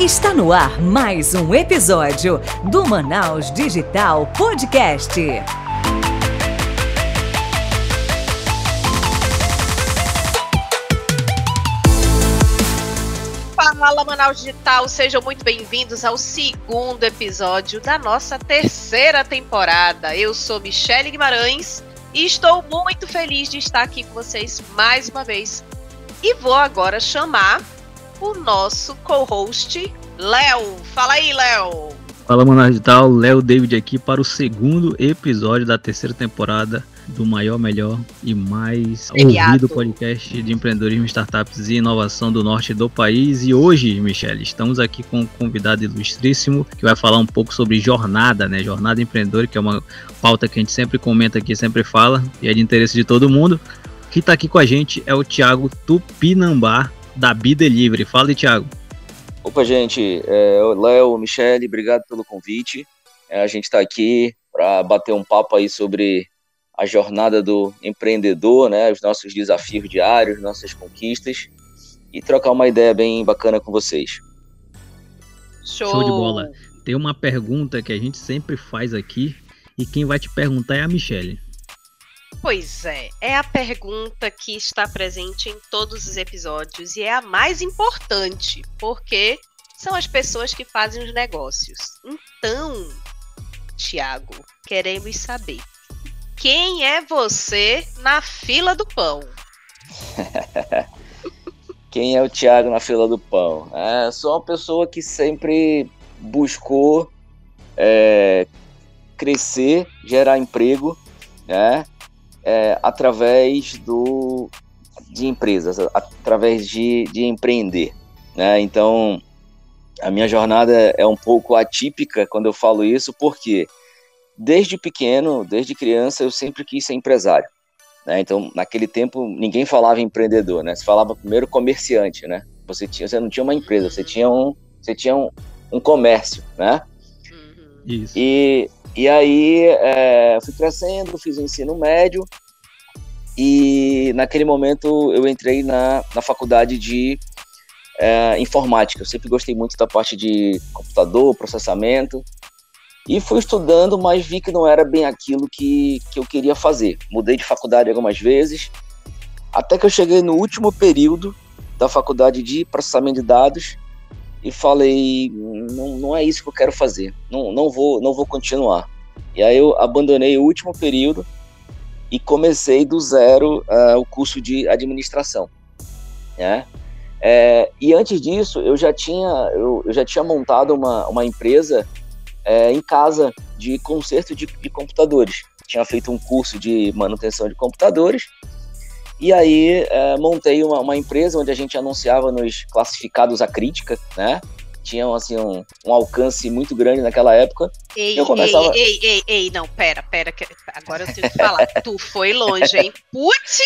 Está no ar mais um episódio do Manaus Digital Podcast. Fala Manaus Digital, sejam muito bem-vindos ao segundo episódio da nossa terceira temporada. Eu sou Michele Guimarães e estou muito feliz de estar aqui com vocês mais uma vez. E vou agora chamar o nosso co-host, Léo. Fala aí, Léo. Fala, Manaus Digital. Léo David aqui para o segundo episódio da terceira temporada do maior, melhor e mais ouvido podcast de empreendedorismo, startups e inovação do norte do país. E hoje, Michele, estamos aqui com um convidado ilustríssimo que vai falar um pouco sobre jornada, né? Jornada empreendedora, que é uma pauta que a gente sempre comenta aqui, sempre fala e é de interesse de todo mundo. Quem está aqui com a gente é o Thiago Tupinambá, da Bi Delivery. Fala aí, Thiago. Opa, gente, é, Léo, Michele, obrigado pelo convite. É, a gente está aqui para bater um papo aí sobre a jornada do empreendedor, né, os nossos desafios diários, nossas conquistas e trocar uma ideia bem bacana com vocês. Show. Show de bola. Tem uma pergunta que a gente sempre faz aqui e quem vai te perguntar é a Michele. Pois é, é a pergunta que está presente em todos os episódios e é a mais importante, porque são as pessoas que fazem os negócios. Então, Tiago, queremos saber quem é você na fila do pão? Quem é o Thiago na fila do pão? É, sou uma pessoa que sempre buscou é, crescer, gerar emprego, né? É, através do, de empresas, através de, de empreender. Né? Então, a minha jornada é um pouco atípica quando eu falo isso, porque desde pequeno, desde criança, eu sempre quis ser empresário. Né? Então, naquele tempo, ninguém falava empreendedor, né? Se falava primeiro comerciante, né? Você, tinha, você não tinha uma empresa, você tinha um, você tinha um, um comércio, né? Isso. E, e aí é, fui crescendo, fiz o ensino médio e naquele momento eu entrei na, na faculdade de é, informática. Eu sempre gostei muito da parte de computador, processamento e fui estudando, mas vi que não era bem aquilo que, que eu queria fazer. Mudei de faculdade algumas vezes, até que eu cheguei no último período da faculdade de processamento de dados e falei não, não é isso que eu quero fazer. Não, não vou não vou continuar. E aí eu abandonei o último período e comecei do zero uh, o curso de administração né? É, e antes disso eu já tinha eu, eu já tinha montado uma, uma empresa é, em casa de conserto de, de computadores. Tinha feito um curso de manutenção de computadores e aí é, montei uma, uma, empresa onde a gente anunciava nos classificados a crítica, né? Tinham assim um, um alcance muito grande naquela época. Ei, eu começava... ei, ei, ei, ei, não, pera, pera, que agora eu tenho que falar. tu foi longe, hein? Putz!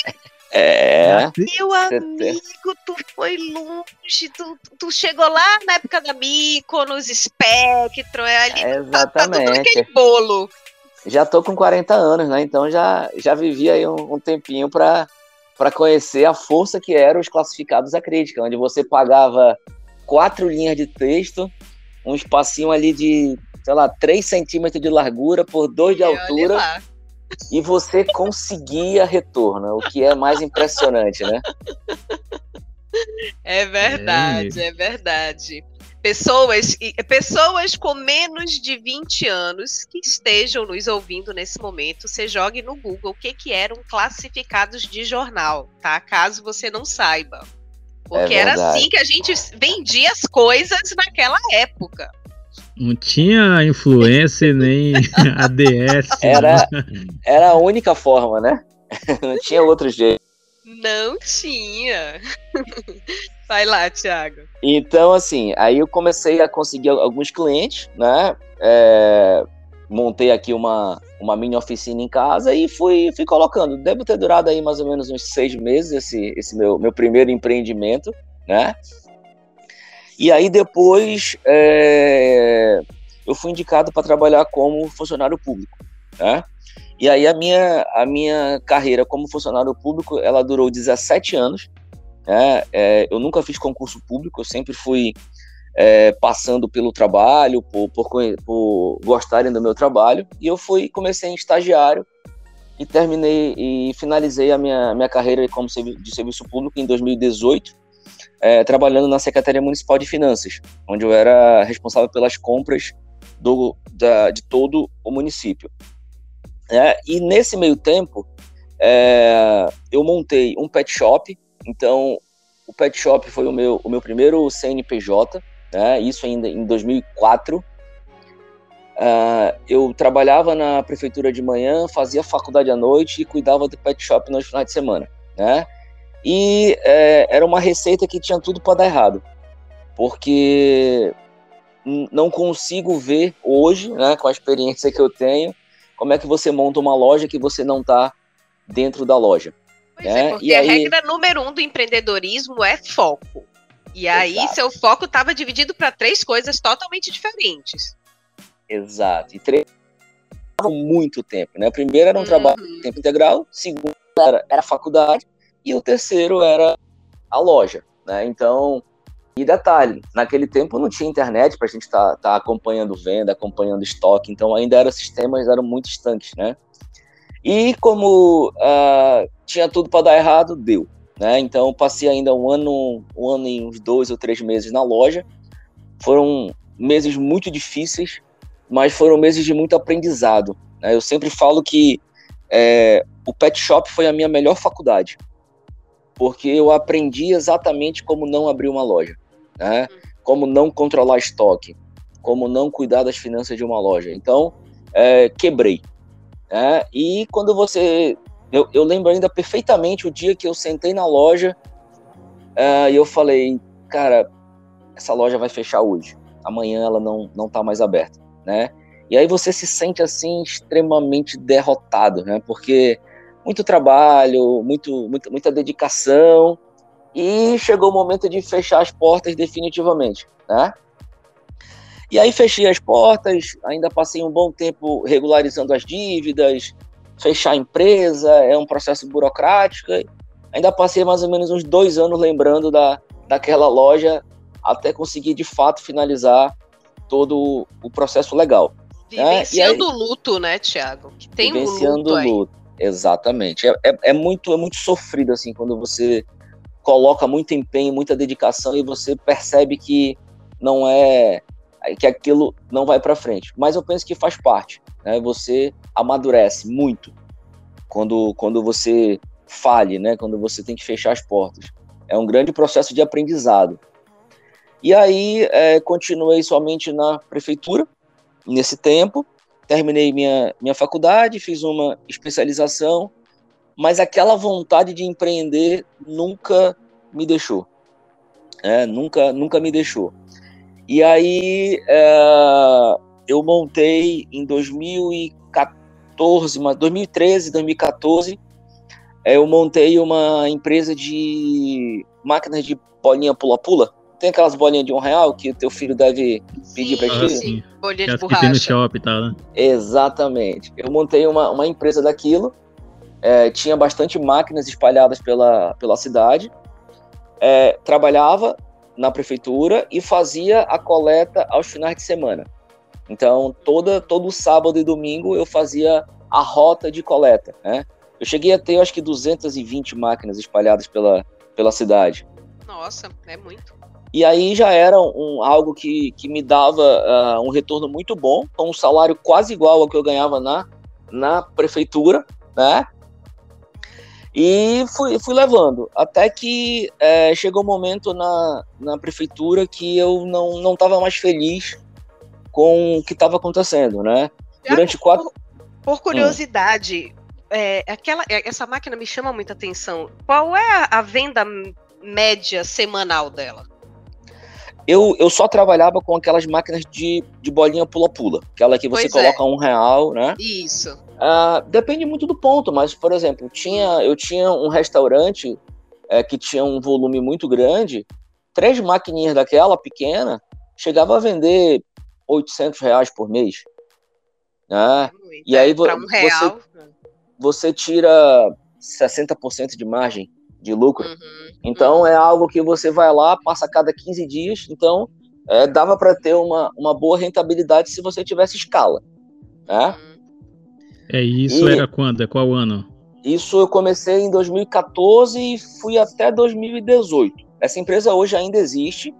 É. Meu amigo, tu foi longe. Tu, tu chegou lá na época da Mico, nos Spectrum, ali. É, Tá, tá tudo exatamente. naquele bolo. Já tô com 40 anos, né? Então já, já vivi aí um, um tempinho para para conhecer a força que eram os classificados a crítica, onde você pagava quatro linhas de texto, um espacinho ali de, sei lá, 3 centímetros de largura por 2 de E altura, e você conseguia retorno, o que é mais impressionante, né? É verdade, é verdade. Pessoas, pessoas com menos de 20 anos que estejam nos ouvindo nesse momento, você jogue no Google o que, que eram classificados de jornal, tá? Caso você não saiba. Porque era verdade. assim que a gente vendia as coisas naquela época. Não tinha influência nem ADS. Era, era a única forma, né? Não tinha outro jeito. Não tinha. Vai lá, Thiago. Então, assim, aí eu comecei a conseguir alguns clientes, né? É, montei aqui uma, uma mini oficina em casa e fui, fui colocando. Deve ter durado aí mais ou menos uns seis meses esse, esse meu, meu primeiro empreendimento, né? E aí depois é, eu fui indicado para trabalhar como funcionário público, né? E aí a minha, a minha carreira como funcionário público, ela durou 17 anos, né? É, eu nunca fiz concurso público, eu sempre fui é, passando pelo trabalho, por, por, por, gostarem do meu trabalho, e eu fui comecei em estagiário e terminei e finalizei a minha, minha carreira como de serviço público em 2018, é, trabalhando na Secretaria Municipal de Finanças, onde eu era responsável pelas compras do, da, de todo o município. É, e nesse meio tempo, é, eu montei um pet shop, então o pet shop foi o meu, o meu primeiro CNPJ, né, isso ainda em 2004, Uh, eu trabalhava na prefeitura de manhã, fazia faculdade à noite e cuidava do pet shop nos finais de semana, né? E é, era uma receita que tinha tudo para dar errado, porque não consigo ver hoje, né, com a experiência que eu tenho, como é que você monta uma loja que você não está dentro da loja. Pois né? é, porque e a aí... regra número um do empreendedorismo é foco. E aí Exato. seu foco estava dividido para três coisas totalmente diferentes. Exato. E três muito tempo, né? O primeiro era um uhum. trabalho de tempo integral, o segundo era, era a faculdade e o terceiro era a loja, né? Então, e detalhe, naquele tempo não tinha internet para a gente estar tá, tá acompanhando venda, acompanhando estoque, então ainda eram sistemas eram muito estanques, né? E como uh, tinha tudo para dar errado, deu, né? Então passei ainda um ano, um ano e uns dois ou três meses na loja. Foram meses muito difíceis, mas foram meses de muito aprendizado. Né? Eu sempre falo que é, o pet shop foi a minha melhor faculdade, porque eu aprendi exatamente como não abrir uma loja, né? como não controlar estoque, como não cuidar das finanças de uma loja. Então, é, quebrei. Né? E quando você. Eu, eu, lembro ainda perfeitamente o dia que eu sentei na loja é, e eu falei, cara, essa loja vai fechar hoje. Amanhã ela não, não tá mais aberta né? E aí você se sente assim extremamente derrotado, né? Porque muito trabalho, muito, muita, muita dedicação e chegou o momento de fechar as portas definitivamente, né? E aí fechei as portas, ainda passei um bom tempo regularizando as dívidas, fechar a empresa, é um processo burocrático. Ainda passei mais ou menos uns dois anos lembrando da, daquela loja até conseguir de fato finalizar todo o processo legal. Vivenciando o luto, né, Tiago? Tem vivenciando um luto, luto. Exatamente. É, é, é, muito, é muito sofrido, assim, quando você coloca muito empenho, muita dedicação e você percebe que não é que aquilo não vai para frente. Mas eu penso que faz parte. Né? Você amadurece muito quando, quando você fale, né? Quando você tem que fechar as portas. É um grande processo de aprendizado. E aí é, continuei somente na prefeitura nesse tempo, terminei minha, minha faculdade, fiz uma especialização, mas aquela vontade de empreender nunca me deixou. É, nunca, nunca me deixou. E aí é, eu montei em 2014, 2013, 2014, é, eu montei uma empresa de máquinas de bolinha pula-pula tem aquelas bolinhas de um real que o teu filho deve pedir para ti? Sim, bolinha de borracha. no shopping, tá, né? Exatamente. Eu montei uma, uma empresa daquilo, é, tinha bastante máquinas espalhadas pela, pela cidade, é, trabalhava na prefeitura e fazia a coleta aos finais de semana. Então, toda, todo sábado e domingo eu fazia a rota de coleta, né? Eu cheguei a ter, acho que, 220 máquinas espalhadas pela, pela cidade. Nossa, é muito. E aí já era um, algo que, que me dava uh, um retorno muito bom, com um salário quase igual ao que eu ganhava na, na prefeitura, né? E fui, fui levando, até que é, chegou um momento na, na prefeitura que eu não estava mais feliz com o que estava acontecendo, né? Já Durante por, quatro... Por curiosidade, hum. é, aquela, é, essa máquina me chama muita atenção. Qual é a, venda média semanal dela? Eu, eu só trabalhava com aquelas máquinas de, de bolinha pula-pula, aquela que você pois coloca é. um real, né? Isso. Uh, depende muito do ponto, mas, por exemplo, tinha, eu tinha um restaurante é, que tinha um volume muito grande, três maquininhas daquela pequena, chegava a vender 800 reais por mês. Né? e aí vo um você, você tira 60% de margem de lucro. Uhum, então uhum. é algo que você vai lá, passa a cada 15 dias. Então é, dava para ter uma, uma boa rentabilidade se você tivesse escala. Né? É isso, e era quando? É qual ano? Isso eu comecei em 2014 e fui até 2018. Essa empresa hoje ainda existe.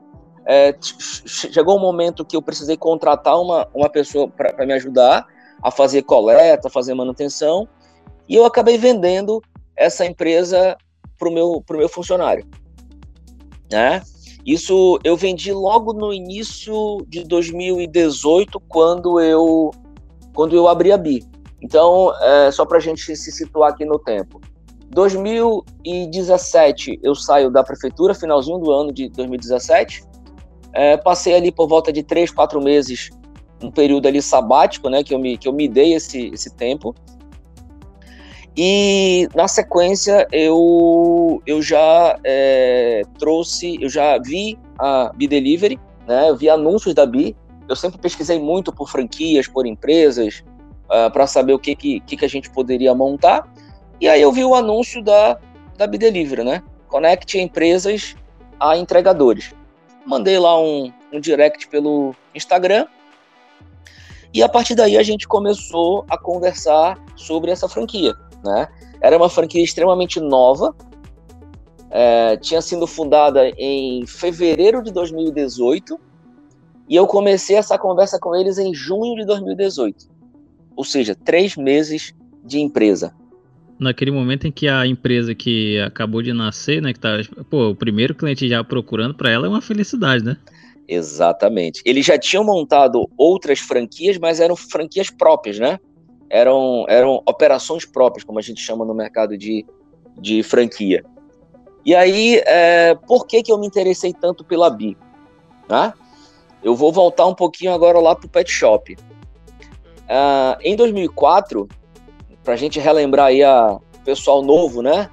É, chegou um momento que eu precisei contratar uma, uma pessoa para me ajudar a fazer coleta, fazer manutenção, e eu acabei vendendo essa empresa para o meu, pro meu funcionário. Né? Isso eu vendi logo no início de 2018, quando eu, quando eu abri a BI. Então, é, só para a gente se situar aqui no tempo. 2017 eu saio da prefeitura, finalzinho do ano de 2017. É, passei ali por volta de três, quatro meses, um período ali sabático, né, que eu me, que eu me dei esse, esse tempo. E na sequência eu, eu já é, trouxe, eu já vi a Bi Delivery, né? Eu vi anúncios da Bi. Eu sempre pesquisei muito por franquias, por empresas, uh, ah, para saber o que, que, que a gente poderia montar. E aí eu vi o anúncio da, da Bi Delivery, né? Conecte empresas a entregadores. Mandei lá um, um direct pelo Instagram. E a partir daí a gente começou a conversar sobre essa franquia. Né? Era uma franquia extremamente nova, é, tinha sido fundada em fevereiro de 2018 e eu comecei essa conversa com eles em junho de 2018, ou seja, três meses de empresa. Naquele momento em que a empresa que acabou de nascer, né, que tá, pô, o primeiro cliente já procurando para ela é uma felicidade, né? Exatamente. Eles já tinham montado outras franquias, mas eram franquias próprias, né? eram, eram operações próprias, como a gente chama no mercado de, de franquia. E aí, é, por que, que eu me interessei tanto pela Bi? Né? Eu vou voltar um pouquinho agora lá para o Pet Shop. Uh, em 2004, para a gente relembrar aí a pessoal novo, né?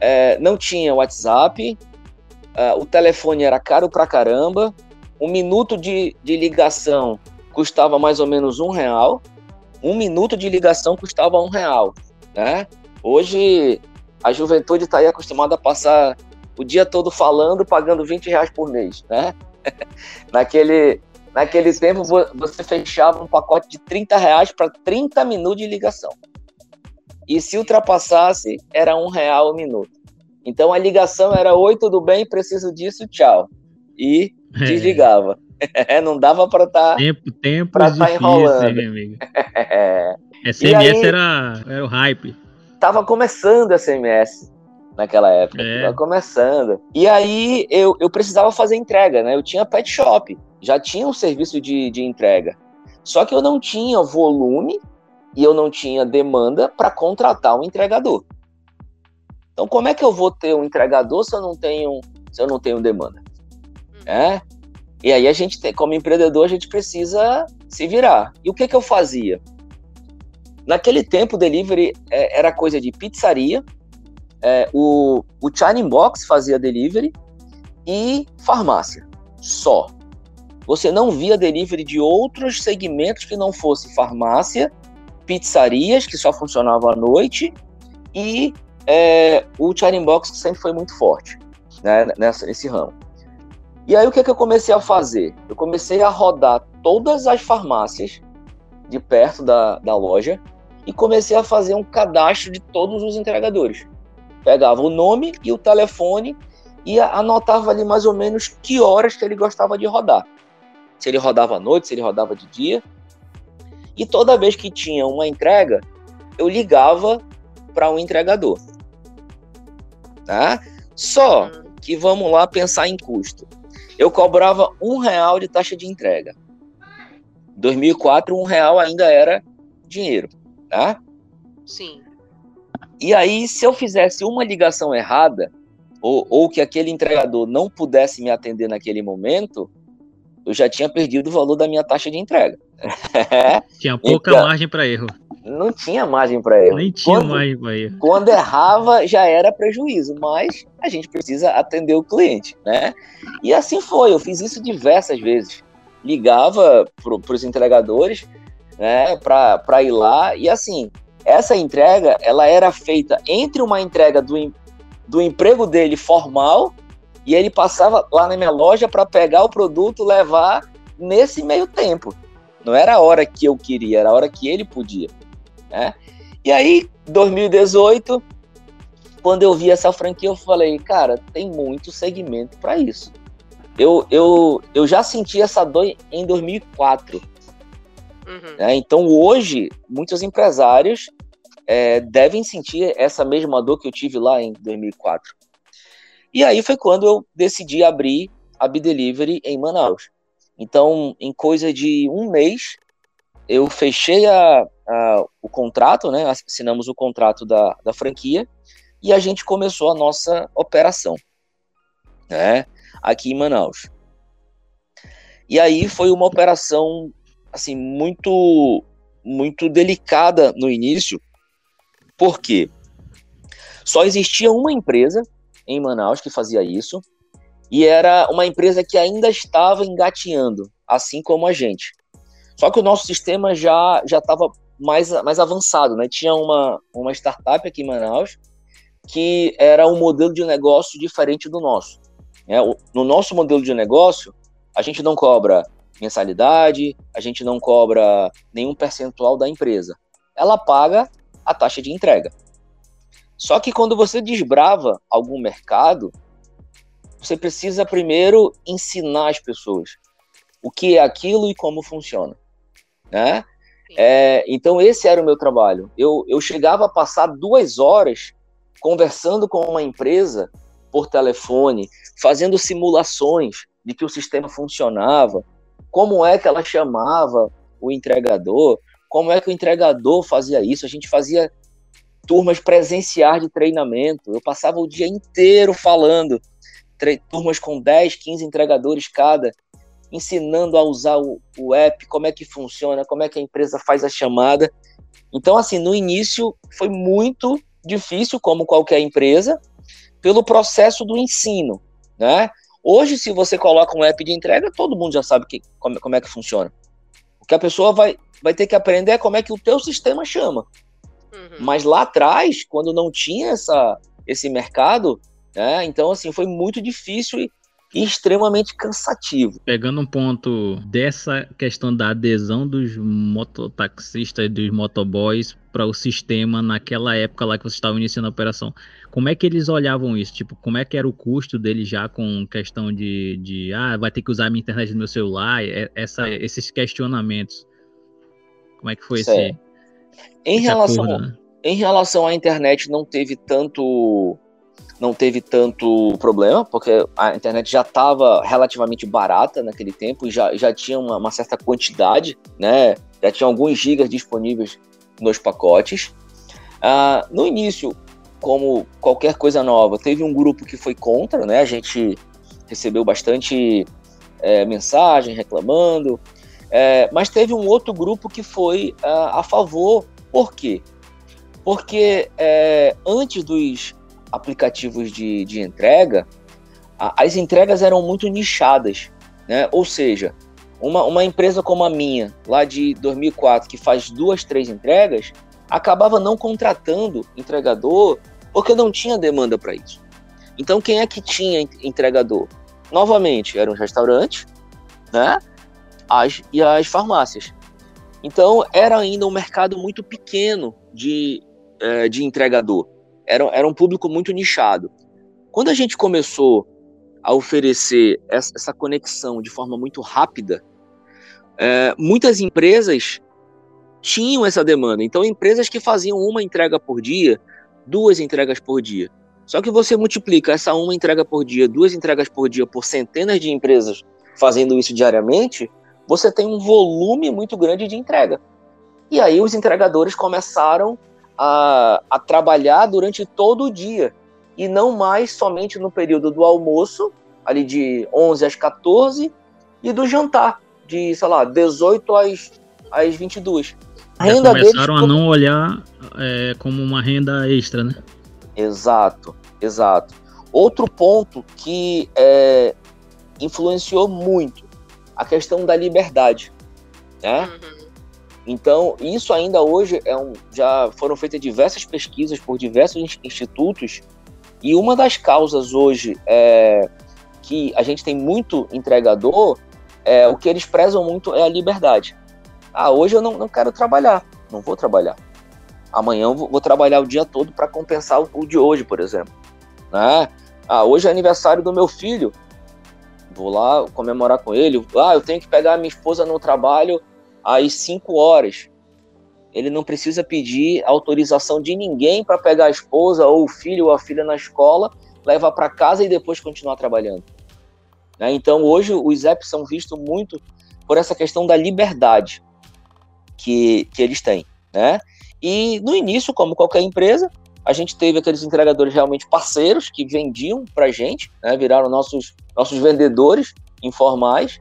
É, não tinha WhatsApp, uh, o telefone era caro pra caramba, um minuto de, de ligação custava mais ou menos um real, um minuto de ligação custava um real, né? Hoje a juventude está aí acostumada a passar o dia todo falando, pagando 20 reais por mês, né? naquele, naquele tempo você fechava um pacote de 30 reais para 30 minutos de ligação. E se ultrapassasse, era um real o minuto. Então a ligação era oi, tudo bem, preciso disso, tchau. E é. desligava. não dava para estar. Tá, tempo, tempo para estar tá enrolando. Amigo. SMS aí, era, era o hype. Tava começando a SMS naquela época. É. Tava começando. E aí eu, eu precisava fazer entrega, né? Eu tinha pet shop, já tinha um serviço de, de entrega. Só que eu não tinha volume e eu não tinha demanda para contratar um entregador. Então, como é que eu vou ter um entregador se eu não tenho, se eu não tenho demanda? É? E aí a gente, tem, como empreendedor, a gente precisa se virar. E o que, que eu fazia? Naquele tempo, o delivery é, era coisa de pizzaria, é, o, o China Box fazia delivery e farmácia, só. Você não via delivery de outros segmentos que não fosse farmácia, pizzarias, que só funcionavam à noite, e é, o China Box sempre foi muito forte né, nessa, nesse ramo. E aí o que, que eu comecei a fazer? Eu comecei a rodar todas as farmácias de perto da, da loja e comecei a fazer um cadastro de todos os entregadores. Pegava o nome e o telefone e anotava ali mais ou menos que horas que ele gostava de rodar. Se ele rodava à noite, se ele rodava de dia. E toda vez que tinha uma entrega, eu ligava para um entregador. Tá? Só que vamos lá pensar em custo eu cobrava um real de taxa de entrega. Em 2004, um real ainda era dinheiro, tá? Sim. E aí, se eu fizesse uma ligação errada, ou, ou que aquele entregador não pudesse me atender naquele momento, eu já tinha perdido o valor da minha taxa de entrega. Tinha pouca então, margem para erro. Não tinha margem para erro. Nem tinha quando, margem para erro. Quando errava, já era prejuízo, mas a gente precisa atender o cliente, né? E assim foi, eu fiz isso diversas vezes. Ligava para os entregadores, né, para ir lá, e assim, essa entrega, ela era feita entre uma entrega do, do emprego dele formal e ele passava lá na minha loja para pegar o produto, levar nesse meio tempo. Não era a hora que eu queria, era a hora que ele podia. Né? E aí, 2018, quando eu vi essa franquia, eu falei, cara, tem muito segmento para isso. Eu, eu, eu já senti essa dor em 2004. Uhum. Né? Então, hoje, muitos empresários é, devem sentir essa mesma dor que eu tive lá em 2004. E aí foi quando eu decidi abrir a B-Delivery em Manaus. Então, em coisa de um mês, eu fechei a, a, o contrato, né? Assinamos o contrato da, da franquia e a gente começou a nossa operação, né? Aqui em Manaus. E aí foi uma operação, assim, muito, muito delicada no início, porque só existia uma empresa em Manaus que fazia isso, e era uma empresa que ainda estava engateando, assim como a gente. Só que o nosso sistema já já estava mais, mais avançado, né? Tinha uma, uma startup aqui em Manaus que era um modelo de negócio diferente do nosso. Né? No nosso modelo de negócio, a gente não cobra mensalidade, a gente não cobra nenhum percentual da empresa. Ela paga a taxa de entrega. Só que quando você desbrava algum mercado, você precisa primeiro ensinar as pessoas o que é aquilo e como funciona, né? É, então esse era o meu trabalho. Eu, eu chegava a passar duas horas conversando com uma empresa por telefone, fazendo simulações de que o sistema funcionava, como é que ela chamava o entregador, como é que o entregador fazia isso. A gente fazia turmas presenciais de treinamento. Eu passava o dia inteiro falando, turmas com 10, 15 entregadores cada, ensinando a usar o, o app, como é que funciona, como é que a empresa faz a chamada. Então, assim, no início foi muito difícil, como qualquer empresa, pelo processo do ensino, né? Hoje, se você coloca um app de entrega, todo mundo já sabe que, como, como é que funciona. O que a pessoa vai, vai ter que aprender é como é que o teu sistema chama. Uhum. Mas lá atrás, quando não tinha essa, esse mercado, né, então assim, foi muito difícil e, e extremamente cansativo. Pegando um ponto dessa questão da adesão dos mototaxistas, dos motoboys para o sistema naquela época lá que você estava iniciando a operação, como é que eles olhavam isso? Tipo, como é que era o custo deles já com questão de, de ah, vai ter que usar a minha internet no meu celular, essa, esses questionamentos? Como é que foi certo. esse em relação, né? em relação à internet, não teve tanto não teve tanto problema, porque a internet já estava relativamente barata naquele tempo e já, já tinha uma, uma, certa quantidade, né? Já tinha alguns gigas disponíveis nos pacotes. Uh, no início, como qualquer coisa nova, teve um grupo que foi contra, né? A gente recebeu bastante é, mensagem reclamando, é, mas teve um outro grupo que foi uh, a favor. Por quê? Porque é, antes dos aplicativos de, de entrega, a, as entregas eram muito nichadas. Né? Ou seja, uma, uma empresa como a minha, lá de 2004, que faz duas, três entregas, acabava não contratando entregador porque não tinha demanda para isso. Então, quem é que tinha entregador? Novamente, eram os restaurantes, né? as, e as farmácias. Então, era ainda um mercado muito pequeno de, é, de entregador. Era, era um público muito nichado. Quando a gente começou a oferecer essa, essa conexão de forma muito rápida, é, muitas empresas tinham essa demanda. Então, empresas que faziam uma entrega por dia, duas entregas por dia. Só que você multiplica essa uma entrega por dia, duas entregas por dia, por centenas de empresas fazendo isso diariamente, você tem um volume muito grande de entrega. E aí os entregadores começaram a, a trabalhar durante todo o dia e não mais somente no período do almoço, ali de 11 às 14, e do jantar, de, sei lá, 18 às, às 22. A renda começaram deles, a não olhar é, como uma renda extra, né? Exato, exato. Outro ponto que é, influenciou muito a questão da liberdade, né? Uhum. Então, isso ainda hoje é um, já foram feitas diversas pesquisas por diversos institutos e uma das causas hoje é, que a gente tem muito entregador, é, o que eles prezam muito é a liberdade. Ah, hoje eu não, não quero trabalhar, não vou trabalhar. Amanhã eu vou, trabalhar o dia todo para compensar o, o, de hoje, por exemplo. Né? Ah, hoje é aniversário do meu filho, vou lá comemorar com ele. Ah, eu tenho que pegar minha esposa no trabalho às 5 horas. Ele não precisa pedir autorização de ninguém para pegar a esposa ou o filho ou a filha na escola, levar para casa e depois continuar trabalhando. Né? Então, hoje, os apps são vistos muito por essa questão da liberdade que, que eles têm. Né? E no início, como qualquer empresa, a gente teve aqueles entregadores realmente parceiros que vendiam para gente, né? viraram nossos, nossos vendedores informais,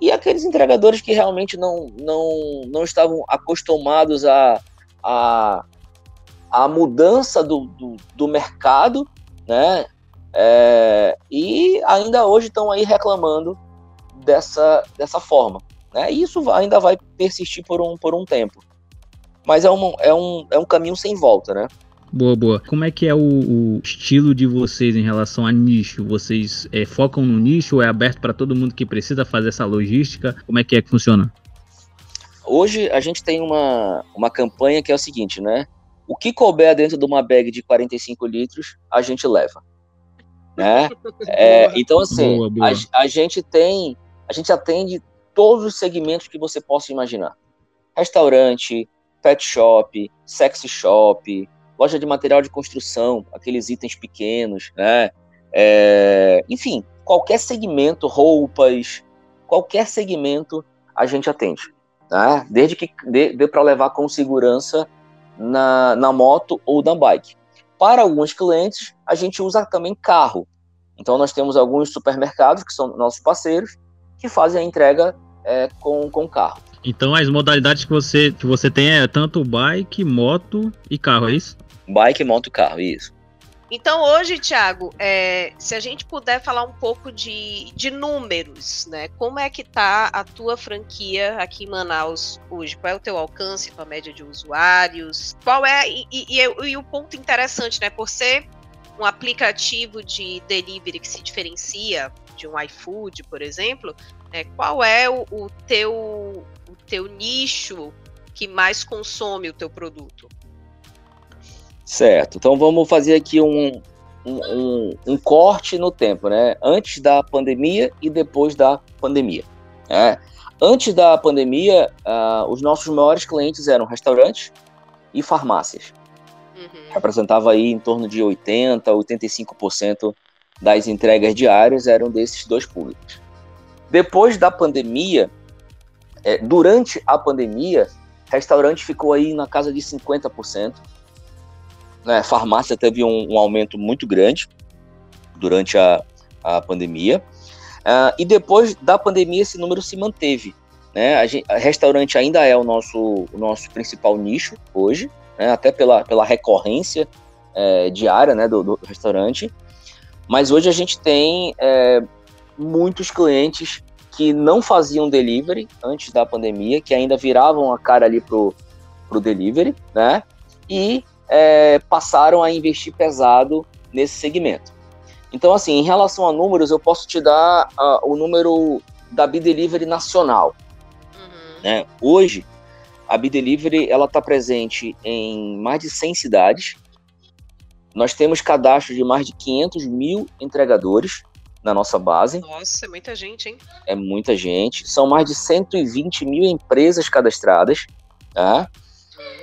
e aqueles entregadores que realmente não, não, não estavam acostumados a, a, a mudança do, do, do mercado, né? É, e ainda hoje estão aí reclamando dessa, dessa forma. Né? E isso ainda vai persistir por um, por um tempo. Mas é um, é, um, é um caminho sem volta, né? Boa, boa. Como é que é o, o, estilo de vocês em relação a nicho? Vocês é, focam no nicho ou é aberto para todo mundo que precisa fazer essa logística? Como é que é que funciona? Hoje a gente tem uma, uma campanha que é o seguinte, né? O que couber dentro de uma bag de 45 litros, a gente leva né? É, então, assim, boa, boa. A, a, gente tem, a gente atende todos os segmentos que você possa imaginar: restaurante, pet shop, sexy shop, loja de material de construção, aqueles itens pequenos, né? É, enfim, qualquer segmento, roupas, qualquer segmento a gente atende, né? Desde que dê, dê para levar com segurança na, na moto ou na bike. Para alguns clientes, a gente usa também carro. Então, nós temos alguns supermercados, que são nossos parceiros, que fazem a entrega é, com, com carro. Então, as modalidades que você, que você tem é tanto bike, moto e carro, é isso? Bike, moto e carro, isso. Então, hoje, Thiago, é, se a gente puder falar um pouco de, de números, né? Como é que tá a tua franquia aqui em Manaus hoje? Qual é o teu alcance, tua média de usuários? Qual é. E, e, e o ponto interessante, né? Por ser um aplicativo de delivery que se diferencia de um iFood, por exemplo, né, qual é o, o, teu, o teu nicho que mais consome o teu produto? Certo. Então vamos fazer aqui um, um, um, um, corte no tempo, né? Antes da pandemia e depois da pandemia. Né? Antes da pandemia, uh, os nossos maiores clientes eram restaurantes e farmácias. Uhum. Representava aí em torno de 80%, 85% das entregas diárias eram desses dois públicos. Depois da pandemia, é, durante a pandemia, restaurante ficou aí na casa de 50%, né, farmácia teve um, um, aumento muito grande durante a, a pandemia. Uh, e depois da pandemia, esse número se manteve. Né? A, gente, restaurante ainda é o nosso, o nosso principal nicho hoje, né? até pela, pela recorrência é, diária né, do, do, restaurante. Mas hoje a gente tem é, muitos clientes que não faziam delivery antes da pandemia, que ainda viravam a cara ali pro, pro delivery, né? E é, passaram a investir pesado nesse segmento. Então, assim, em relação a números, eu posso te dar uh, o número da B-Delivery nacional. Uhum. Né? Hoje, a B-Delivery está presente em mais de 100 cidades. Nós temos cadastro de mais de 500 mil entregadores na nossa base. Nossa, é muita gente, hein? É muita gente. São mais de 120 mil empresas cadastradas. Tá?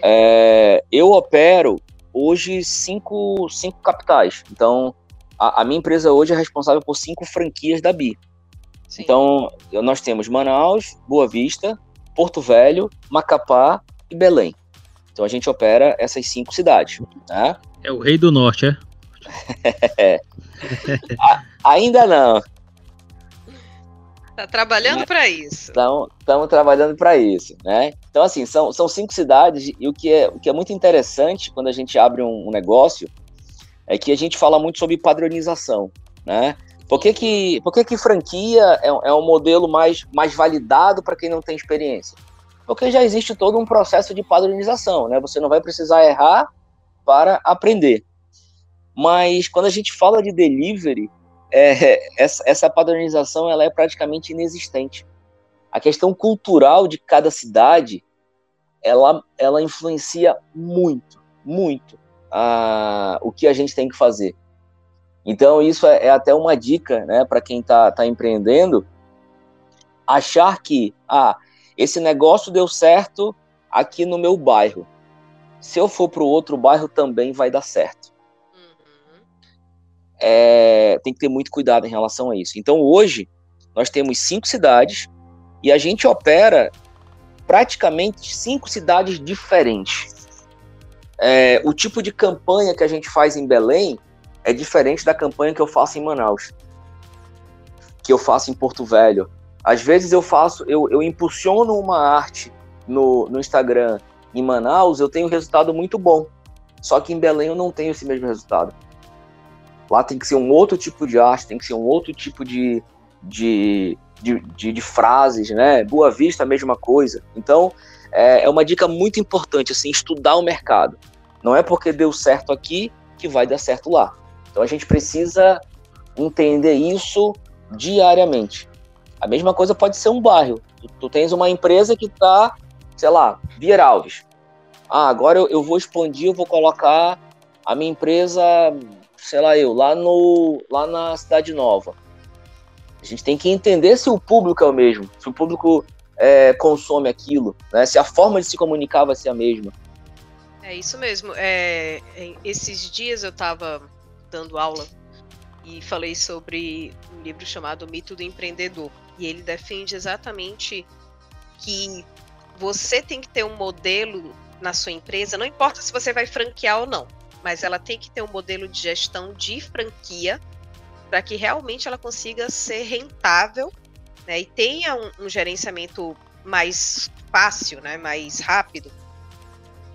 É, eu opero hoje cinco, cinco capitais. Então, a, a, minha empresa hoje é responsável por cinco franquias da BI. Sim. Então, nós temos Manaus, Boa Vista, Porto Velho, Macapá e Belém. Então, a gente opera essas cinco cidades. Tá? É o rei do norte, é? é. ainda não. Tá trabalhando né? para isso. Estamos trabalhando para isso, né? Então, assim, são, são cinco cidades e o que, é, o que é muito interessante quando a gente abre um, um negócio é que a gente fala muito sobre padronização, né? Por que, que, por que, que franquia é, é um modelo mais, mais validado para quem não tem experiência? Porque já existe todo um processo de padronização, né? Você não vai precisar errar para aprender. Mas quando a gente fala de delivery, é, essa, essa padronização ela é praticamente inexistente. A questão cultural de cada cidade, ela, ela influencia muito, muito a, o que a gente tem que fazer. Então, isso é, é até uma dica né, para quem está tá empreendendo, achar que, ah, esse negócio deu certo aqui no meu bairro. Se eu for para o outro bairro, também vai dar certo. É, tem que ter muito cuidado em relação a isso. Então, hoje, nós temos cinco cidades e a gente opera praticamente cinco cidades diferentes. É, o tipo de campanha que a gente faz em Belém é diferente da campanha que eu faço em Manaus, que eu faço em Porto Velho. Às vezes eu faço, eu, eu impulsiono uma arte no, no Instagram em Manaus, eu tenho um resultado muito bom. Só que em Belém eu não tenho esse mesmo resultado. Lá tem que ser um outro tipo de arte, tem que ser um outro tipo de, de, de, de, de frases, né? Boa Vista, a mesma coisa. Então, é, é uma dica muito importante, assim, estudar o mercado. Não é porque deu certo aqui que vai dar certo lá. Então a gente precisa entender isso diariamente. A mesma coisa pode ser um bairro. Tu, tu tens uma empresa que está, sei lá, Vieira Alves. Ah, agora eu, eu, vou expandir, eu vou colocar a minha empresa, sei lá eu, lá, no, lá na Cidade Nova. A gente tem que entender se o público é o mesmo, se o público é, consome aquilo, né? se a forma de se comunicar vai ser a mesma. É isso mesmo. É, esses dias eu estava dando aula e falei sobre um livro chamado Mito do Empreendedor. E ele defende exatamente que você tem que ter um modelo na sua empresa, não importa se você vai franquear ou não, mas ela tem que ter um modelo de gestão de franquia para que realmente ela consiga ser rentável né, e tenha um, um gerenciamento mais fácil, né, mais rápido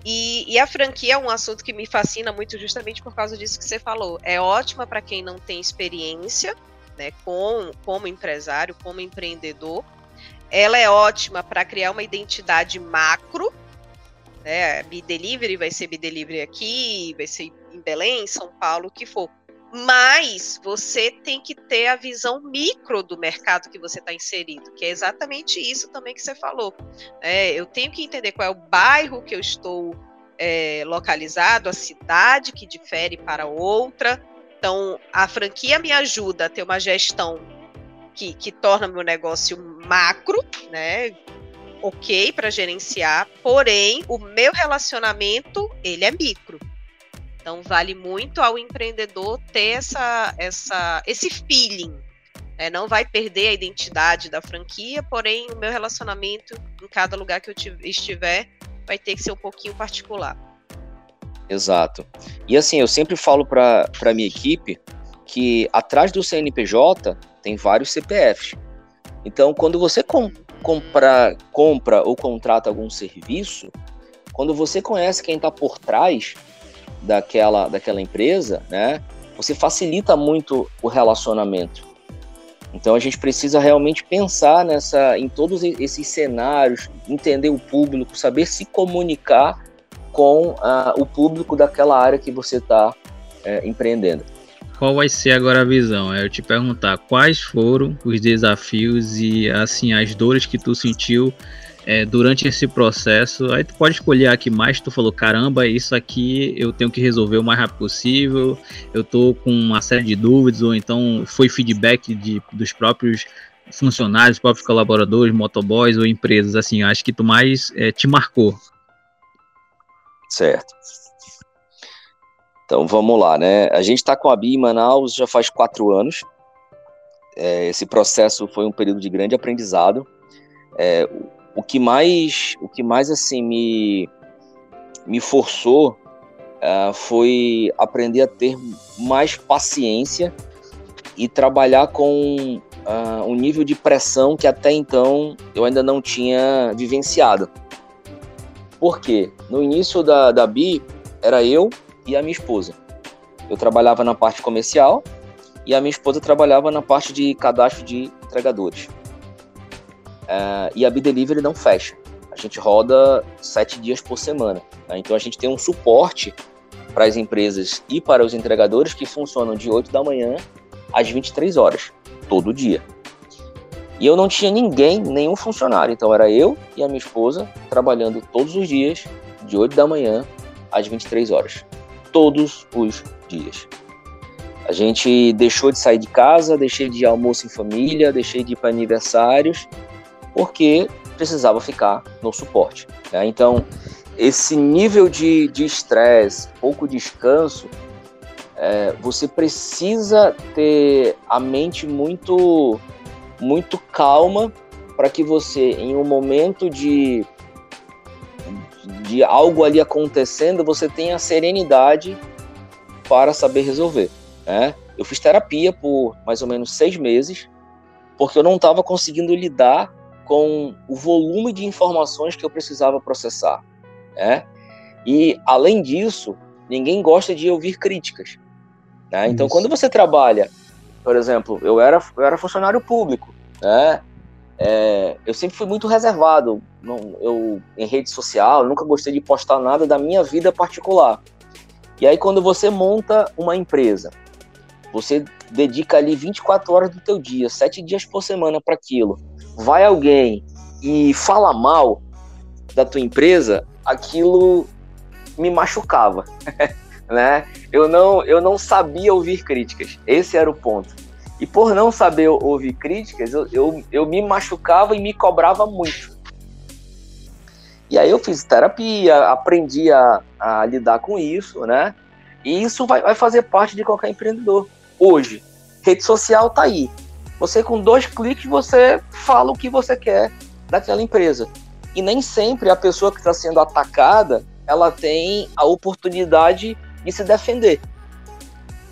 e, e, a franquia é um assunto que me fascina muito justamente por causa disso que você falou. É ótima para quem não tem experiência, né, com, como empresário, como empreendedor. Ela é ótima para criar uma identidade macro. Né, Delivery vai ser Delivery aqui, vai ser em Belém, São Paulo, o que for. Mas você tem que ter a visão micro do mercado que você está inserido, que é exatamente isso também que você falou. É, eu tenho que entender qual é o bairro que eu estou é, localizado, a cidade que difere para outra. Então, a franquia me ajuda a ter uma gestão que, que torna meu negócio macro, né? Ok para gerenciar, porém o meu relacionamento ele é micro. Então vale muito ao empreendedor ter essa, essa, esse feeling. Né? Não vai perder a identidade da franquia, porém o meu relacionamento em cada lugar que eu estiver vai ter que ser um pouquinho particular. Exato. E assim, eu sempre falo para a minha equipe que atrás do CNPJ tem vários CPFs. Então, quando você com, compra, compra ou contrata algum serviço, quando você conhece quem está por trás, daquela, daquela empresa, né, você facilita muito o relacionamento. Então a gente precisa realmente pensar nessa, em todos esses cenários, entender o público, saber se comunicar com uh, o público daquela área que você está é, empreendendo. Qual vai ser agora a visão? É eu te perguntar quais foram os desafios e assim as dores que tu sentiu é, durante esse processo, aí tu pode escolher a que mais tu falou, caramba, isso aqui eu tenho que resolver o mais rápido possível, eu tô com uma série de dúvidas, ou então foi feedback de, dos próprios funcionários, próprios colaboradores, motoboys ou empresas, assim, acho que tu mais é, te marcou. Certo. Então vamos lá, né? A gente está com a BI em Manaus já faz quatro anos. É, esse processo foi um período de grande aprendizado. É, o que mais, o que mais assim me me forçou uh, foi aprender a ter mais paciência e trabalhar com uh, um nível de pressão que até então eu ainda não tinha vivenciado. Por quê? No início da, da BI, era eu e a minha esposa. Eu trabalhava na parte comercial e a minha esposa trabalhava na parte de cadastro de entregadores. Uh, e a B-Delivery não fecha. A gente roda sete dias por semana. Né? Então a gente tem um suporte para as empresas e para os entregadores que funcionam de 8 da manhã às 23 horas, todo dia. E eu não tinha ninguém, nenhum funcionário. Então era eu e a minha esposa trabalhando todos os dias, de 8 da manhã às 23 horas. Todos os dias. A gente deixou de sair de casa, deixei de almoço em família, deixei de ir para aniversários, porque precisava ficar no suporte. Né? Então, esse nível de estresse, pouco descanso, é, você precisa ter a mente muito, muito calma para que você, em um momento de, de algo ali acontecendo, você tenha a serenidade para saber resolver. Né? Eu fiz terapia por mais ou menos seis meses, porque eu não estava conseguindo lidar com o volume de informações que eu precisava processar. Né? E, além disso, ninguém gosta de ouvir críticas. Né? Então, Isso. quando você trabalha, por exemplo, eu era, eu era funcionário público, né? É, eu sempre fui muito reservado não, eu, em rede social, nunca gostei de postar nada da minha vida particular. E aí, quando você monta uma empresa, você dedica ali 24 horas do teu dia, 7 dias por semana para aquilo vai alguém e fala mal da tua empresa, aquilo me machucava, né? Eu não, eu não sabia ouvir críticas. Esse era o ponto. E por não saber ouvir críticas, eu, eu, eu me machucava e me cobrava muito. E aí eu fiz terapia, aprendi a, a lidar com isso, né? E isso vai, vai fazer parte de qualquer empreendedor. Hoje, rede social tá aí. Você com dois cliques você fala o que você quer daquela empresa. E nem sempre a pessoa que está sendo atacada ela tem a oportunidade de se defender.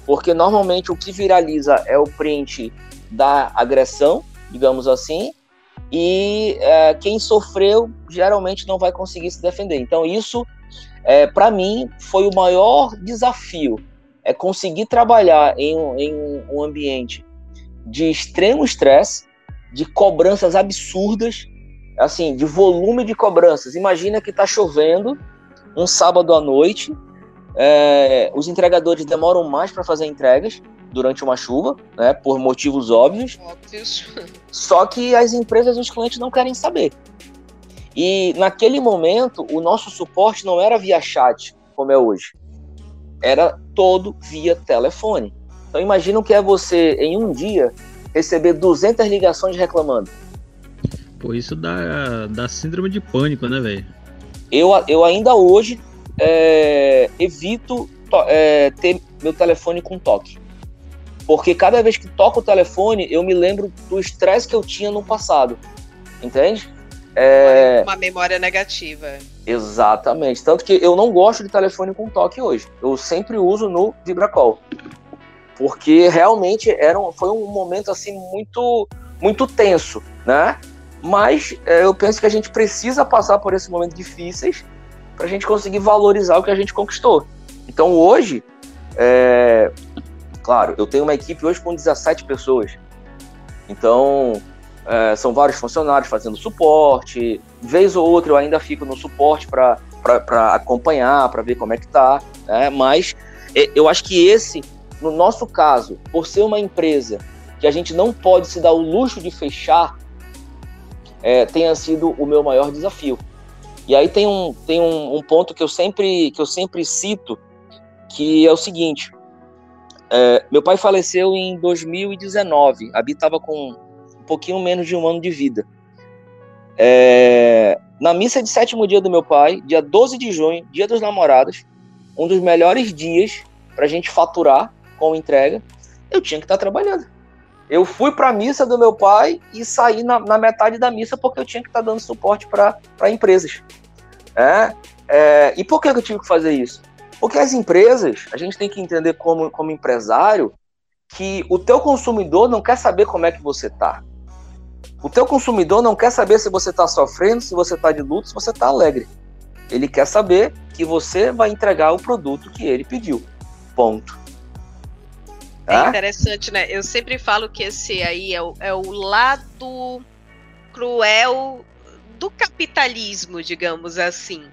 Porque normalmente o que viraliza é o print da agressão, digamos assim, e é, quem sofreu geralmente não vai conseguir se defender. Então isso, é, para mim, foi o maior desafio, é conseguir trabalhar em, em um ambiente de extremo estresse, de cobranças absurdas, assim, de volume de cobranças. Imagina que está chovendo um sábado à noite, é, os entregadores demoram mais para fazer entregas durante uma chuva, né, por motivos óbvios. Óbvios. Só que as empresas e os clientes não querem saber. E naquele momento, o nosso suporte não era via chat, como é hoje. Era todo via telefone. Então imagina o que é você, em um dia, receber 200 ligações reclamando. Pô, isso dá, dá síndrome de pânico, né, velho? Eu, eu ainda hoje é, evito é, ter meu telefone com toque. Porque cada vez que toco o telefone, eu me lembro do estresse que eu tinha no passado. Entende? É... Uma memória negativa. Exatamente. Tanto que eu não gosto de telefone com toque hoje. Eu sempre uso no Vibracol porque realmente era um, foi um momento assim muito muito tenso, né? Mas é, eu penso que a gente precisa passar por esses momentos difíceis para a gente conseguir valorizar o que a gente conquistou. Então hoje, é, claro, eu tenho uma equipe hoje com 17 pessoas. Então é, são vários funcionários fazendo suporte. Vez ou outra eu ainda fico no suporte para acompanhar, para ver como é que tá. Né? Mas é, eu acho que esse no nosso caso, por ser uma empresa que a gente não pode se dar o luxo de fechar, é, tenha sido o meu maior desafio. E aí tem um, tem um, um, ponto que eu sempre que eu sempre cito, que é o seguinte: é, meu pai faleceu em 2019. A Bi estava com um pouquinho menos de um ano de vida. É, na missa de sétimo dia do meu pai, dia 12 de junho, dia dos namorados, um dos melhores dias para a gente faturar com entrega, eu tinha que estar trabalhando. Eu fui para a missa do meu pai e saí na, na, metade da missa porque eu tinha que estar dando suporte para empresas. É, é, e por que eu tive que fazer isso? Porque as empresas, a gente tem que entender como, como empresário que o teu consumidor não quer saber como é que você está. O teu consumidor não quer saber se você está sofrendo, se você está de luto, se você está alegre. Ele quer saber que você vai entregar o produto que ele pediu. Ponto. É interessante, né? Eu sempre falo que esse aí é o, é o lado cruel do capitalismo, digamos assim.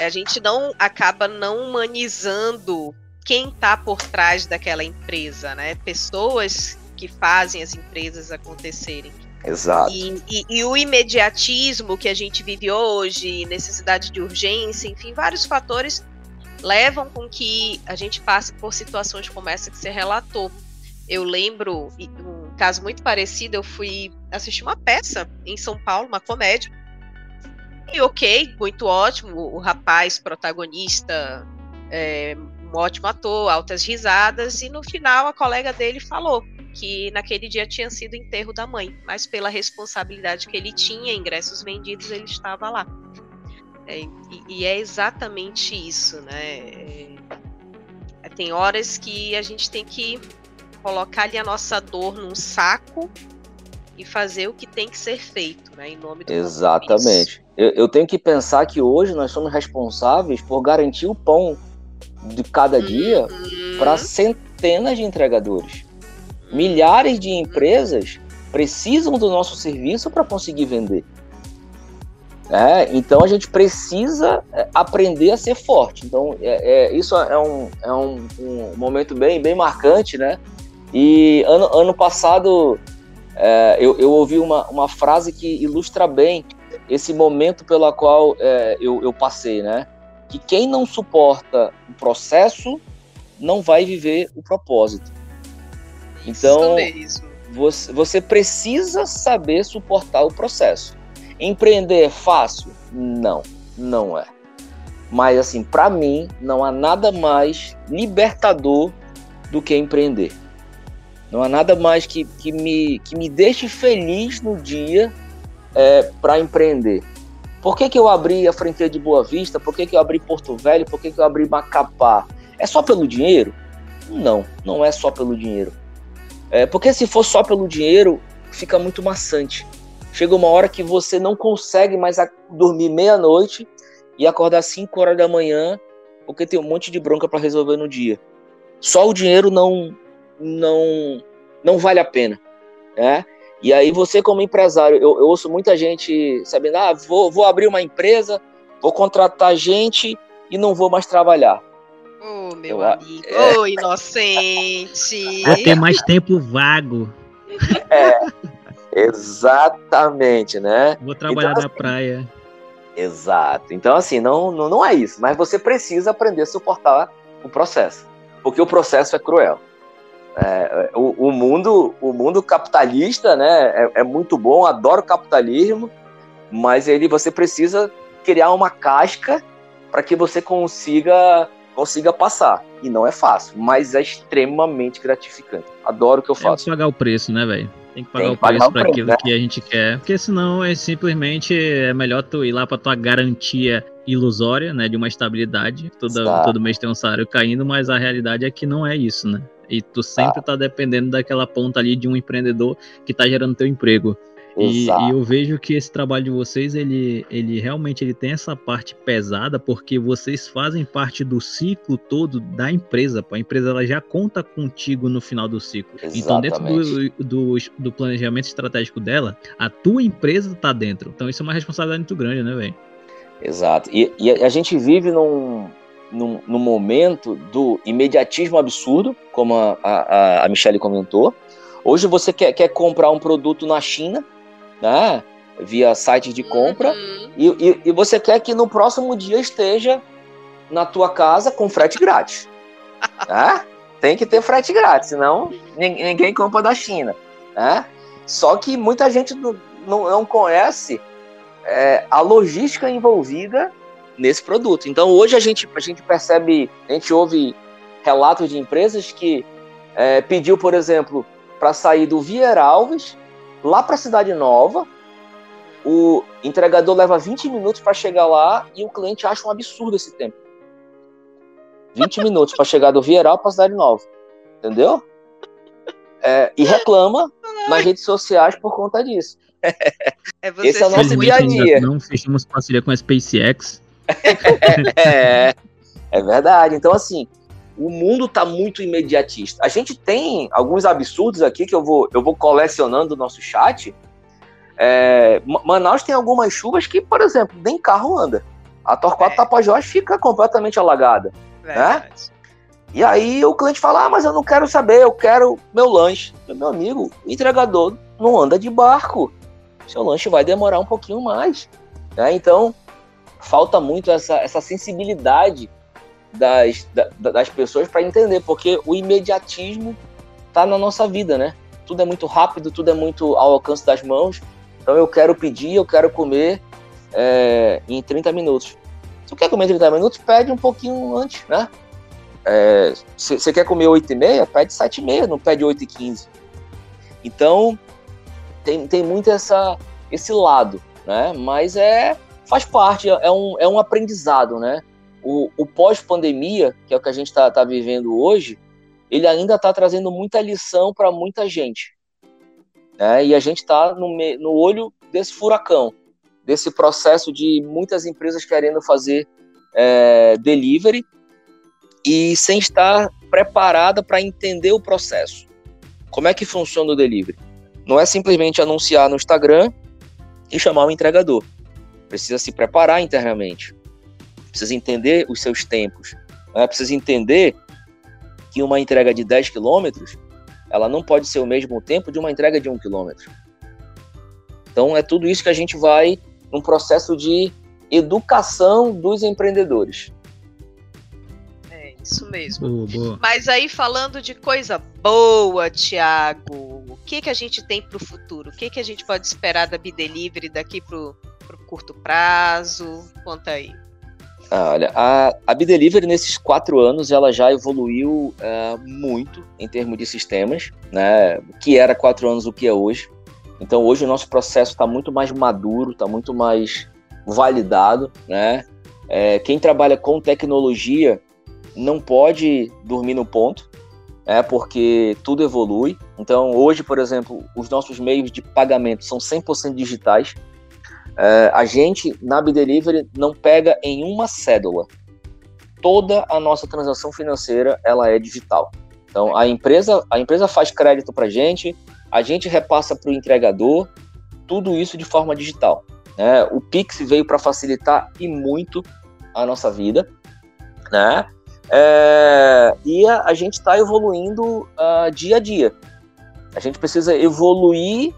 A gente não acaba não humanizando quem está por trás daquela empresa, né? Pessoas que fazem as empresas acontecerem. Exato. E, e, e, o imediatismo que a gente vive hoje, necessidade de urgência, enfim, vários fatores levam com que a gente passe por situações como essa que você relatou. Eu lembro um caso muito parecido, eu fui assistir uma peça em São Paulo, uma comédia. E ok, muito ótimo, o rapaz protagonista, é, um ótimo ator, altas risadas, e no final a colega dele falou que naquele dia tinha sido o enterro da mãe, mas pela responsabilidade que ele tinha, ingressos vendidos, ele estava lá. É, e, e, é exatamente isso, né? É, tem horas que a gente tem que colocar ali a nossa dor num saco e fazer o que tem que ser feito, né? Em nome do Exatamente. Eu, eu, tenho que pensar que hoje nós somos responsáveis por garantir o pão de cada dia uhum. para centenas de entregadores. Milhares de empresas precisam do nosso serviço para conseguir vender. É, então a gente precisa é, aprender a ser forte. Então é, é, isso é, um, é um, um, momento bem, bem marcante, né? E ano, ano passado é, eu, eu ouvi uma, uma frase que ilustra bem esse momento pela qual é, eu, eu passei, né? Que quem não suporta o processo não vai viver o propósito. Então, você, você precisa saber suportar o processo. Empreender é fácil? Não, não é. Mas assim, para mim, não há nada mais libertador do que empreender. Não há nada mais que, que, me, que me deixe feliz no dia é, para empreender. Por que, que eu abri a franquia de Boa Vista? Por que, que eu abri Porto Velho? Por que, que eu abri Macapá? É só pelo dinheiro? Não, não é só pelo dinheiro. É, porque se for só pelo dinheiro, fica muito maçante. Chega uma hora que você não consegue mais dormir meia-noite e acordar 5 horas da manhã porque tem um monte de bronca para resolver no dia. Só o dinheiro não não não vale a pena, né? E aí você como empresário, eu, eu ouço muita gente sabendo, ah, vou, vou abrir uma empresa, vou contratar gente e não vou mais trabalhar. Ô, oh, meu eu, amigo, é... oh, inocente. Vou ter mais tempo vago. É, exatamente, né? Vou trabalhar então, na assim, praia. Exato. Então, assim, não, não, não é isso, mas você precisa aprender a suportar o processo, porque o processo é cruel. É, o, o, mundo, o mundo capitalista, né, é, é, muito bom, adoro capitalismo, mas ele você precisa criar uma casca para que você consiga consiga passar. E não é fácil, mas é extremamente gratificante. Adoro o que eu faço. Tem que pagar o preço, né, velho? Tem que pagar Tem o preço para aquilo né? que a gente quer. Porque senão é simplesmente é melhor tu ir lá para tua garantia ilusória, né, de uma estabilidade. Toda, todo mês tem um salário caindo, mas a realidade é que não é isso, né? E tu sempre tá, tá dependendo daquela ponta ali de um empreendedor que tá gerando teu emprego. E, e, eu vejo que esse trabalho de vocês, ele, ele realmente ele tem essa parte pesada, porque vocês fazem parte do ciclo todo da empresa. A empresa ela já conta contigo no final do ciclo. Exatamente. Então, dentro do, do, do, planejamento estratégico dela, a tua empresa está dentro. Então, isso é uma responsabilidade muito grande, né, velho? Exato. E, e, a gente vive num, num, num, momento do imediatismo absurdo, como a, a, a Michelle comentou. Hoje você quer, quer comprar um produto na China, né? Via sites de compra, uhum. e, e, e, você quer que no próximo dia esteja na tua casa com frete grátis. né? Tem que ter frete grátis, senão ninguém compra da China. Né? Só que muita gente não, não conhece é, a logística envolvida nesse produto. Então hoje a gente, a gente percebe, a gente ouve relatos de empresas que é, pediu, por exemplo, para sair do Vieira Alves lá para a Cidade Nova. O entregador leva 20 minutos para chegar lá e o cliente acha um absurdo esse tempo. 20 minutos para chegar do Vieral para a Cidade Nova. Entendeu? É, e reclama nas redes sociais por conta disso. É Esse é o nosso dia a dia. Não fechamos parceria com a SpaceX. é, é verdade. Então, assim, o mundo está muito imediatista. A gente tem alguns absurdos aqui que eu vou, eu vou colecionando no nosso chat. É, Manaus tem algumas chuvas que, por exemplo, nem carro anda. A Torquato é. Tapajós fica completamente alagada. Né? E aí o cliente fala: Ah, mas eu não quero saber, eu quero meu lanche. Meu amigo, o entregador não anda de barco. Seu lanche vai demorar um pouquinho mais. Né? Então, falta muito essa, essa sensibilidade das, das pessoas para entender, porque o imediatismo está na nossa vida, né? Tudo é muito rápido, tudo é muito ao alcance das mãos. Então eu quero pedir, eu quero comer é, em 30 minutos. Se você quer comer em 30 minutos, pede um pouquinho antes, né? É, você quer comer 8 e meia, pede 7 e meia, não pede 8 e 15. Então, tem, tem muito essa, esse lado, né? Mas é faz parte, é um, é um aprendizado, né? O, o pós-pandemia, que é o que a gente está tá vivendo hoje, ele ainda está trazendo muita lição para muita gente. Né? E a gente está no, no olho desse furacão, desse processo de muitas empresas querendo fazer é, delivery e sem estar preparada para entender o processo. Como é que funciona o delivery? Não é simplesmente anunciar no Instagram e chamar o entregador precisa se preparar internamente, precisa entender os seus tempos, né? precisa entender que uma entrega de 10 quilômetros ela não pode ser o mesmo tempo de uma entrega de 1 quilômetro. Então é tudo isso que a gente vai num processo de educação dos empreendedores. É isso mesmo. Boa, boa. Mas aí falando de coisa boa, Tiago, o que que a gente tem para o futuro? O que que a gente pode esperar da Bidelivery daqui para para curto prazo? Conta aí. Ah, olha, a, a Bidelivery nesses quatro anos ela já evoluiu uh, muito em termos de sistemas, né? O que era quatro anos, o que é hoje. Então hoje o nosso processo está muito mais maduro, está muito mais validado, né? É, quem trabalha com tecnologia não pode dormir no ponto, é porque tudo evolui. Então hoje, por exemplo, os nossos meios de pagamento são 100% digitais. É, a gente, na Bidelivery, não pega em uma cédula. Toda a nossa transação financeira ela é digital. Então, a empresa, a empresa faz crédito para a gente, a gente repassa para o entregador, tudo isso de forma digital. Né? O Pix veio para facilitar e muito a nossa vida. Né? É, e a, a gente está evoluindo uh, dia a dia. A gente precisa evoluir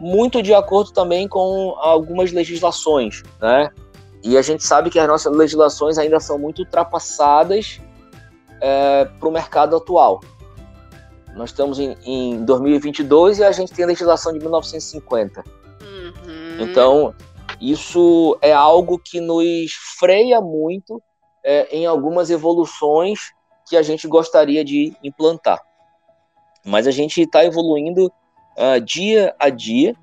muito de acordo também com algumas legislações, né? E a gente sabe que as nossas legislações ainda são muito ultrapassadas é, para o mercado atual. Nós estamos em, em, 2022 e a gente tem a legislação de 1950. Uhum. Então, isso é algo que nos freia muito é, em algumas evoluções que a gente gostaria de implantar. Mas a gente está evoluindo uh, dia a dia.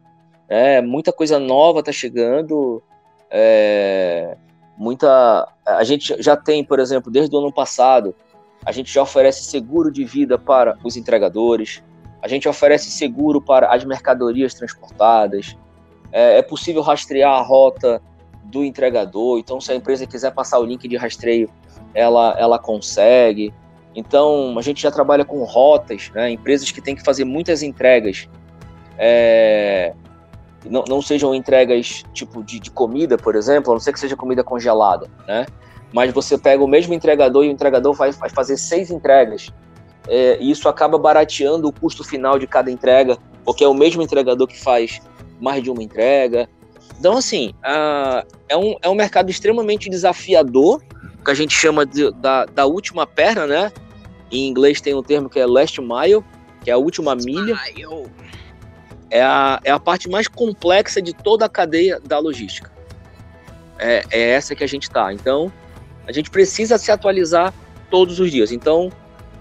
É, muita coisa nova está chegando. É, muita. A gente já tem, por exemplo, desde o ano passado, a gente já oferece seguro de vida para os entregadores. A gente oferece seguro para as mercadorias transportadas. É, é possível rastrear a rota do entregador. Então, se a empresa quiser passar o link de rastreio, ela, ela consegue. Então, a gente já trabalha com rotas, né? empresas que têm que fazer muitas entregas. É, não, não, sejam entregas tipo de, de, comida, por exemplo, a não ser que seja comida congelada, né? Mas você pega o mesmo entregador e o entregador vai, vai fazer seis entregas. É, e isso acaba barateando o custo final de cada entrega, porque é o mesmo entregador que faz mais de uma entrega. Então, assim, a, é, um, é um mercado extremamente desafiador, que a gente chama de, da, da última perna, né? Em inglês tem um termo que é last mile, que é a última milha. É a, é a parte mais complexa de toda a cadeia da logística. É, é essa que a gente está. Então, a gente precisa se atualizar todos os dias. Então,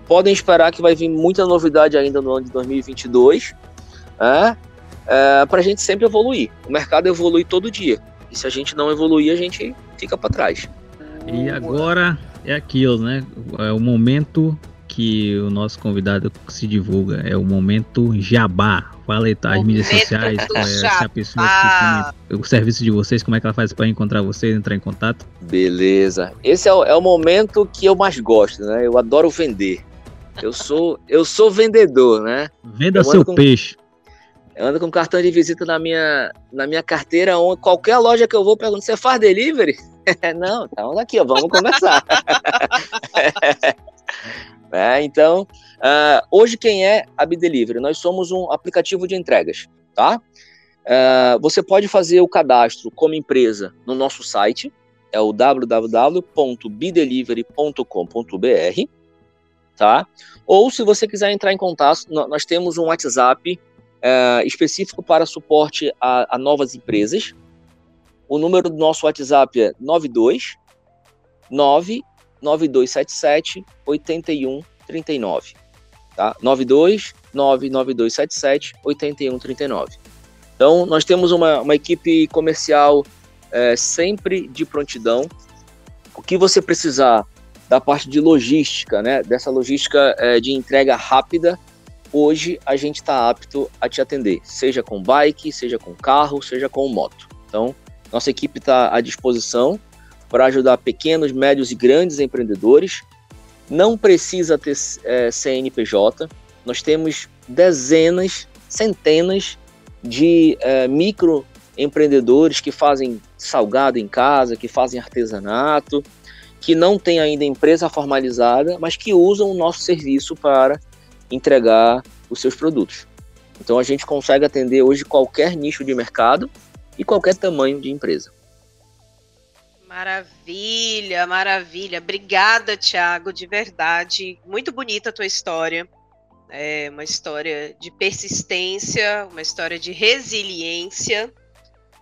podem esperar que vai vir muita novidade ainda no ano de 2022, né? é, para a gente sempre evoluir. O mercado evolui todo dia. E se a gente não evoluir, a gente fica para trás. E agora é aquilo, né? É o momento que o nosso convidado se divulga. É o momento jabá. Fala aí, tá, as mídias sociais, é, se a pessoa que o serviço de vocês, como é que ela faz para encontrar vocês, entrar em contato? Beleza. Esse é o, é o momento que eu mais gosto, né? Eu adoro vender. Eu sou, eu sou vendedor, né? Venda seu com, peixe. Eu ando com cartão de visita na minha, na minha carteira, onde, qualquer loja que eu vou, pergunto, você faz delivery? Não, então aqui, ó, vamos conversar. é, então, uh, hoje quem é a Bidelivery? Nós somos um aplicativo de entregas, tá? Uh, você pode fazer o cadastro como empresa no nosso site, é o www.bidelivery.com.br, tá? Ou se você quiser entrar em contato, nós temos um WhatsApp uh, específico para suporte a, a, novas empresas. O número do nosso WhatsApp é 92 99277 8139, tá? 92 99277 8139. Então, nós temos uma, uma equipe comercial é, sempre de prontidão. O que você precisar da parte de logística, né, dessa logística é, de entrega rápida, hoje a gente está apto a te atender, seja com bike, seja com carro, seja com moto. Então, nossa equipe está à disposição para ajudar pequenos, médios e grandes empreendedores. Não precisa ter é, CNPJ. Nós temos dezenas, centenas de é, microempreendedores que fazem salgado em casa, que fazem artesanato, que não têm ainda empresa formalizada, mas que usam o nosso serviço para entregar os seus produtos. Então a gente consegue atender hoje qualquer nicho de mercado e qualquer tamanho de empresa. Maravilha, maravilha. Obrigada, Thiago, de verdade. Muito bonita a tua história. É uma história de persistência, uma história de resiliência,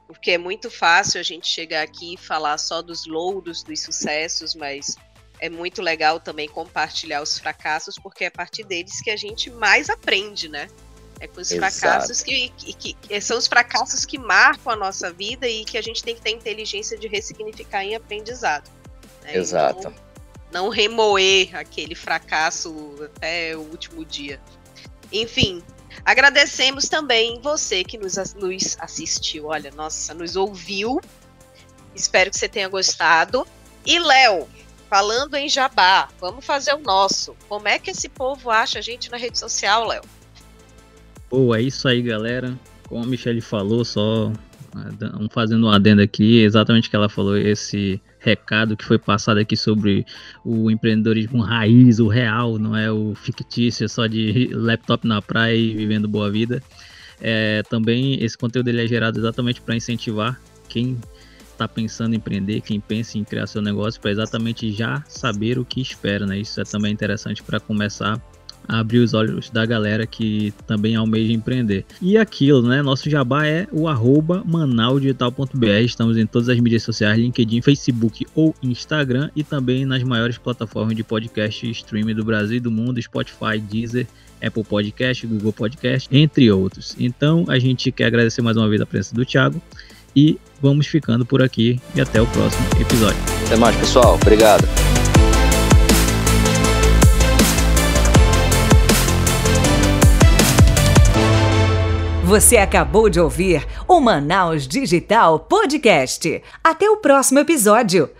porque é muito fácil a gente chegar aqui e falar só dos louros, dos sucessos, mas é muito legal também compartilhar os fracassos, porque é a partir deles que a gente mais aprende, né? É com os Exato. fracassos que, que, que, são os fracassos que marcam a nossa vida e que a gente tem que ter inteligência de ressignificar em aprendizado. Né? Exato. Então, não remoer aquele fracasso até o último dia. Enfim, agradecemos também você que nos, nos assistiu. Olha, nossa, nos ouviu. Espero que você tenha gostado. E Léo, falando em jabá, vamos fazer o nosso. Como é que esse povo acha a gente na rede social, Léo? Pô, é isso aí, galera. Como a Michelle falou, só um fazendo um adendo aqui, exatamente o que ela falou, esse recado que foi passado aqui sobre o empreendedorismo raiz, o real, não é o fictício só de laptop na praia e vivendo boa vida. É, também esse conteúdo ele é gerado exatamente para incentivar quem está pensando em empreender, quem pensa em criar seu negócio, para exatamente já saber o que espera, né? Isso é também interessante para começar abrir os olhos da galera que também almeja empreender. E aquilo, né? Nosso jabá é o arroba manausdigital.br. Estamos em todas as mídias sociais, LinkedIn, Facebook ou Instagram e também nas maiores plataformas de podcast e streaming do Brasil e do mundo, Spotify, Deezer, Apple Podcast, Google Podcast, entre outros. Então a gente quer agradecer mais uma vez a presença do Thiago e vamos ficando por aqui e até o próximo episódio. Até mais, pessoal. Obrigado. Você acabou de ouvir o Manaus Digital Podcast. Até o próximo episódio.